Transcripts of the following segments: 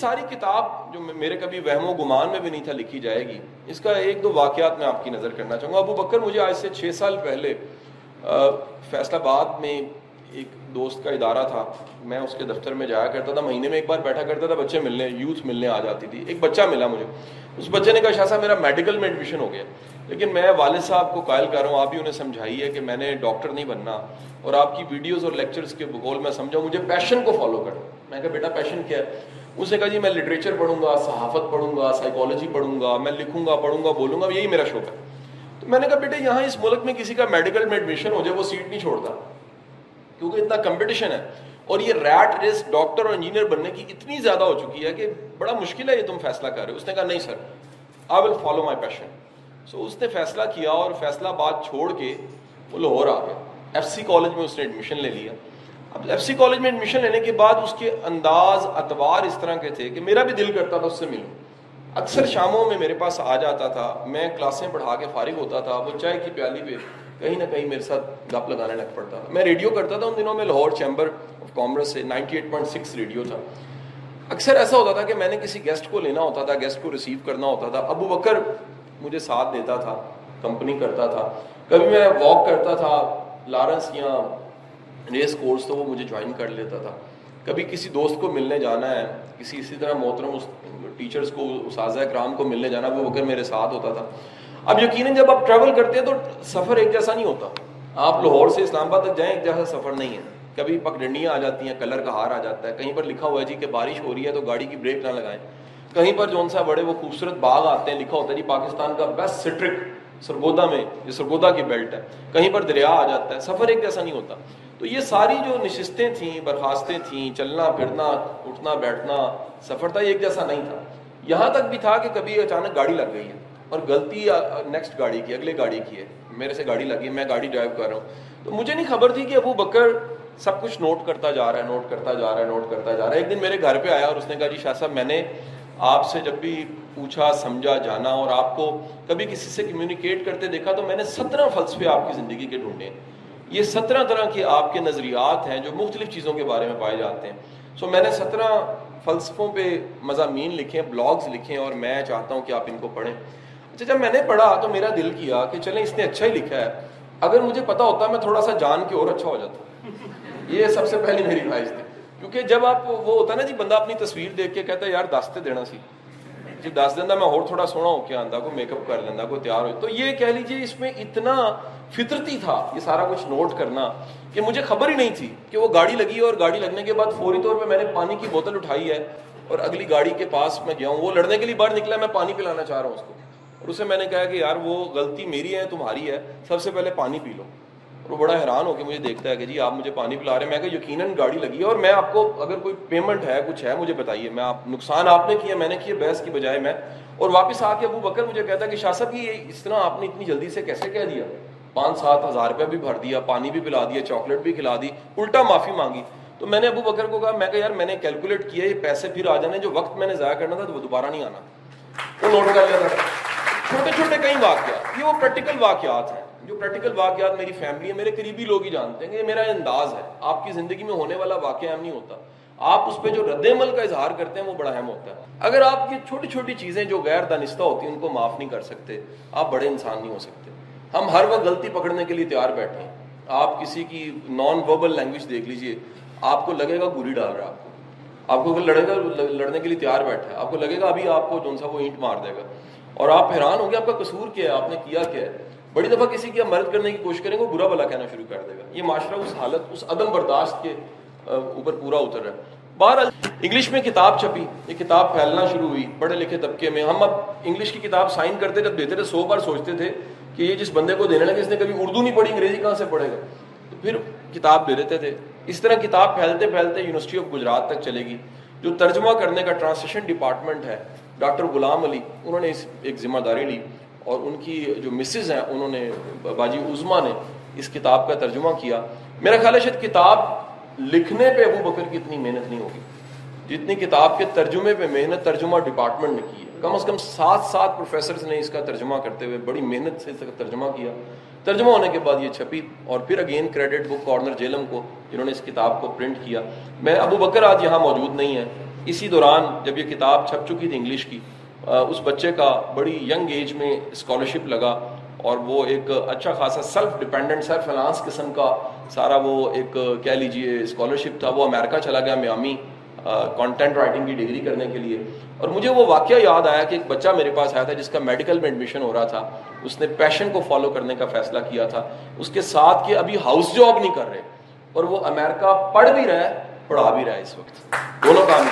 ساری کتاب جو میرے کبھی وہم و گمان میں بھی نہیں تھا لکھی جائے گی، اس کا ایک دو واقعات میں آپ کی نظر کرنا چاہوں گا۔ ابو بکر مجھے آج سے چھ سال پہلے فیصل آباد میں ایک دوست کا ادارہ تھا۔ میں اس کے دفتر میں جایا کرتا تھا، مہینے میں ایک بار بیٹھا کرتا تھا، بچے ملنے، یوتھ ملنے آ جاتی تھی۔ ایک بچہ ملا مجھے۔ اس بچے نے کہا، شاہ صاحب، میرا میڈیکل میں ایڈمیشن ہو گیا۔ لیکن میں والد صاحب کو قائل کر رہا ہوں، آپ بھی انہیں سمجھائی ہے کہ میں نے ڈاکٹر نہیں بننا۔ اور آپ کی ویڈیوز اور لیکچرز کے بقول میں سمجھا مجھے پیشن کو فالو کرنا میں کہا، بیٹا، پیشن کیا ہے؟ اس نے کہا جی میں لٹریچر پڑھوں گا، صحافت پڑھوں گا سائیکالوجی پڑھوں گا، میں لکھوں گا، پڑھوں گا، بولوں گا، یہی میرا شوق ہے۔ تو میں نے کہا بیٹے یہاں اس ملک میں کسی کا میڈیکل میں ایڈمیشن ہو جائے، وہ سیٹ نہیں چھوڑتا۔ کیونکہ اتنا کمپٹیشن ہے۔ اور یہ ریٹ ریس ڈاکٹر اور انجینئر بننے کی اتنی زیادہ ہو چکی ہے کہ بڑا مشکل ہے یہ تم فیصلہ کر رہے ہو۔ اس نے کہا نہیں سر آئی ول فالو مائی پیشن سو اس نے فیصلہ کیا اور فیصلہ بات چھوڑ کے وہ لاہور آ گیا ایف سی کالج میں اس نے ایڈمیشن لے لیا۔ اب ایف سی کالج میں ایڈمیشن لینے کے بعد اس کے انداز اتوار اس طرح کے تھے کہ میرا بھی دل کرتا تھا اس سے ملوں۔ اکثر شاموں میں میرے پاس آ جاتا تھا۔ میں کلاسیں پڑھا کے فارغ ہوتا تھا۔ وہ چائے کی پیالی پہ کہیں نہ کہیں میرے ساتھ گپ لگانے لگ پڑتا تھا۔ میں ریڈیو کرتا تھا ان دنوں میں، لاہور چیمبر آف کامرس سے ninety eight point six radio تھا۔ اکثر ایسا ہوتا تھا کہ میں نے کسی گیسٹ کو لینا ہوتا تھا گیسٹ کو ریسیو کرنا ہوتا تھا۔ ابو بکر مجھے ساتھ دیتا تھا کمپنی کرتا تھا۔ کبھی میں واک کرتا تھا، لارنس یا ریس کورس تو وہ مجھے جوائن کر لیتا تھا۔ کبھی کسی دوست کو ملنے جانا ہے، کسی اسی طرح محترم اس ٹیچرس کو اساتذہ کرام کو ملنے جانا، وہ وکر میرے ساتھ ہوتا تھا۔ اب یقیناً جب آپ ٹریول کرتے ہیں تو سفر ایک جیسا نہیں ہوتا۔ آپ لاہور سے اسلام آباد تک جائیں، ایک جیسا سفر نہیں ہے۔ کبھی پگڈنڈیاں آ جاتی ہیں، کلر کا ہار آ جاتا ہے۔ کہیں پر لکھا ہوا ہے جی کہ بارش ہو رہی ہے تو گاڑی کی بریک نہ لگائیں۔ کہیں پر جو سا بڑے وہ خوبصورت باغ آتے ہیں، لکھا ہوتا ہے جی پاکستان کا بیسٹ سٹرک سرگودا میں، یہ سرگودا کی بیلٹ ہے، کہیں پر دریا آ جاتا ہے، سفر ایک جیسا نہیں ہوتا۔ تو یہ ساری جو نشستیں تھیں، برخاستیں تھیں، چلنا، پھرنا، اٹھنا، بیٹھنا، سفر تھا یہ ایک جیسا نہیں تھا۔ یہاں تک بھی تھا کہ کبھی اچانک گاڑی لگ گئی ہے۔ اور غلطی نیکسٹ گاڑی کی، اگلے گاڑی کی ہے۔ میرے سے گاڑی لگی، میں گاڑی ڈرائیو کر رہا ہوں۔ تو مجھے نہیں خبر تھی کہ ابو بکر سب کچھ نوٹ کرتا جا رہا ہے نوٹ کرتا جا رہا ہے نوٹ کرتا جا رہا ہے۔ ایک دن میرے گھر پہ آیا اور اس نے کہا جی شاہ صاحب، میں نے آپ سے جب بھی پوچھا، سمجھا، جانا اور آپ کو کبھی کسی سے کمیونیکیٹ کرتے دیکھا تو میں نے سترہ فلسفے آپ کی زندگی کے ڈھونڈے۔ یہ سترہ طرح کے آپ کے نظریات ہیں جو مختلف چیزوں کے بارے میں پائے جاتے ہیں۔ سو میں نے سترہ فلسفوں پہ مضامین لکھے، بلاگز لکھے اور میں چاہتا ہوں کہ آپ ان کو پڑھیں۔ اچھا جب میں نے پڑھا تو میرا دل کیا کہ چلیں اس نے اچھا ہی لکھا ہے۔ اگر مجھے پتا ہوتا میں تھوڑا سا جان کے اور اچھا ہو جاتا۔ یہ سب سے پہلی میری خواہش تھی۔ کیونکہ جب آپ وہ ہوتا ہے نا جی بندہ اپنی تصویر دیکھ کے کہتا ہے، یار دستے دینا سی۔ جی دس دینا میں اور تھوڑا سونا ہو کے آندا، کوئی میک اپ کر لینا، کوئی تیار ہو تو یہ کہہ لیجیے اس میں اتنا فطرتی تھا یہ سارا کچھ نوٹ کرنا کہ مجھے خبر ہی نہیں تھی کہ وہ گاڑی لگی اور گاڑی لگنے کے بعد فوری طور پہ میں نے پانی کی بوتل اٹھائی ہے اور اگلی گاڑی کے پاس میں گیا ہوں۔ وہ لڑنے کے لیے باہر نکلا، میں پانی پلانا چاہ رہا ہوں اس کو۔ اور اسے میں نے کہا کہ یار، وہ غلطی میری ہے، تمہاری ہے۔ سب سے پہلے پانی پی لو۔ اور وہ بڑا حیران ہو کے مجھے دیکھتا ہے کہ جی آپ مجھے پانی پلا رہے ہیں۔ میں کہ یقیناً گاڑی لگی ہے اور میں آپ کو اگر کوئی پیمنٹ ہے، کچھ ہے، مجھے بتائیے۔ میں آپ، نقصان آپ نے کیا، میں نے کیا، بحث کی بجائے میں۔ اور واپس آ کے ابو بکر مجھے کہتا ہے کہ شاہ صاحب، یہ اس طرح آپ نے اتنی جلدی سے کیسے کہہ دیا؟ پانچ سات ہزار روپیہ بھی بھر دیا، پانی بھی پلا دیا، چاکلیٹ بھی کھلا دی، الٹا معافی مانگی۔ تو میں نے ابو بکر کو کہا، میں کہ یار، میں نے کیلکولیٹ کیا، یہ پیسے پھر آ جانے، جو وقت میں نے ضائع کرنا تھا تو وہ دوبارہ نہیں آنا۔ وہ نوٹ کر لیتا چھوٹے چھوٹے کئی واقعات، یہ وہ پریکٹیکل واقعات ہیں۔ جو پریکٹیکل واقعات میری فیملی ہے میرے قریبی لوگ ہی جانتے ہیں کہ یہ میرا انداز ہے۔ آپ کی زندگی میں ہونے والا واقعہ اہم نہیں ہوتا۔ آپ اس پہ جو رد عمل کا اظہار کرتے ہیں، وہ بڑا اہم ہوتا ہے۔ اگر آپ یہ چھوٹی چھوٹی چیزیں جو غیر دانستہ ہوتی ہیں، ان کو معاف نہیں کر سکتے۔ آپ بڑے انسان نہیں ہو سکتے۔ ہم ہر وقت غلطی پکڑنے کے لیے تیار بیٹھے ہیں۔ آپ کسی کی نان وربل لینگویج دیکھ لیجیے۔ آپ کو لگے گا گولی ڈال رہا ہے آپ کو۔ آپ کو لڑے گا لڑنے کے لیے تیار بیٹھا ہے۔ آپ کو لگے گا ابھی آپ کو جو سا وہ اینٹ مار دے گا۔ اور آپ حیران ہو گیا آپ کا قصور کیا ہے؟ آپ نے کیا کیا ہے؟ بڑی دفعہ کسی کی مدد کرنے کی کوشش کریں گے، وہ برا بلا کہنا شروع کر دے گا۔ یہ معاشرہ اس حالت، اس عدم برداشت کے اوپر پورا اتر رہا ہے۔ بہرحال، انگلش میں کتاب چھپی، یہ کتاب پھیلنا شروع ہوئی، پڑھے لکھے طبقے میں۔ ہم اب انگلش کی کتاب سائن کرتے جب دیتے تھے، سو بار سوچتے تھے کہ یہ جس بندے کو دینے لگے، اس نے کبھی اردو نہیں پڑھی، انگریزی کہاں سے پڑھے گا؟ تو پھر کتاب دے دیتے تھے۔ اس طرح کتاب پھیلتے پھیلتے یونیورسٹی آف گجرات تک چلے گی۔ جو ترجمہ کرنے کا ٹرانسلیشن ڈپارٹمنٹ ہے، ڈاکٹر غلام علی، انہوں نے اس ایک ذمہ داری لی۔ اور ان کی جو مسز ہیں، انہوں نے، باجی عظما نے اس کتاب کا ترجمہ کیا۔ میرا خیال ہے شاید کتاب لکھنے پہ ابو بکر کی اتنی محنت نہیں ہوگی۔ جتنی کتاب کے ترجمے پہ محنت ترجمہ ڈپارٹمنٹ نے کی ہے۔ کم از کم سات سات پروفیسرز نے اس کا ترجمہ کرتے ہوئے بڑی محنت سے اس کا ترجمہ کیا۔ ترجمہ ہونے کے بعد یہ چھپی اور پھر again credit book corner Jhelum کو، جنہوں نے اس کتاب کو پرنٹ کیا۔ میں ابو بکر آج یہاں موجود نہیں ہے۔ اسی دوران جب یہ کتاب چھپ چکی تھی انگلش کی اس بچے کا بڑی ینگ ایج میں اسکالرشپ لگا اور وہ ایک اچھا خاصا سیلف ڈپینڈنٹ سیلف فنانس قسم کا سارا وہ ایک کہہ لیجیے اسکالرشپ تھا۔ وہ امریکہ چلا گیا میامی کانٹینٹ رائٹنگ کی ڈگری کرنے کے لیے۔ اور مجھے وہ واقعہ یاد آیا کہ ایک بچہ میرے پاس آیا تھا جس کا میڈیکل میں ایڈمیشن ہو رہا تھا۔ اس نے پیشن کو فالو کرنے کا فیصلہ کیا تھا۔ اس کے ساتھ کہ ابھی ہاؤس جاب نہیں کر رہے اور وہ امریکہ پڑھ بھی رہا ہے، پڑھا بھی رہا ہے اس وقت۔ دونوں کام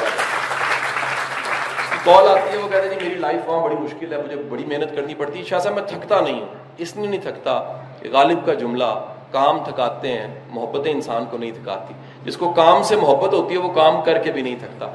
کال آتی ہے، وہ کہتے ہیں جی میری لائف وہاں بڑی مشکل ہے، مجھے بڑی محنت کرنی پڑتی ہے۔ شاہ صاحب، میں تھکتا نہیں ہوں، اس لیے نہیں تھکتا کہ غالب کا جملہ، کام تھکاتے ہیں، محبتیں انسان کو نہیں تھکاتی۔ جس کو کام سے محبت ہوتی ہے، وہ کام کر کے بھی نہیں تھکتا۔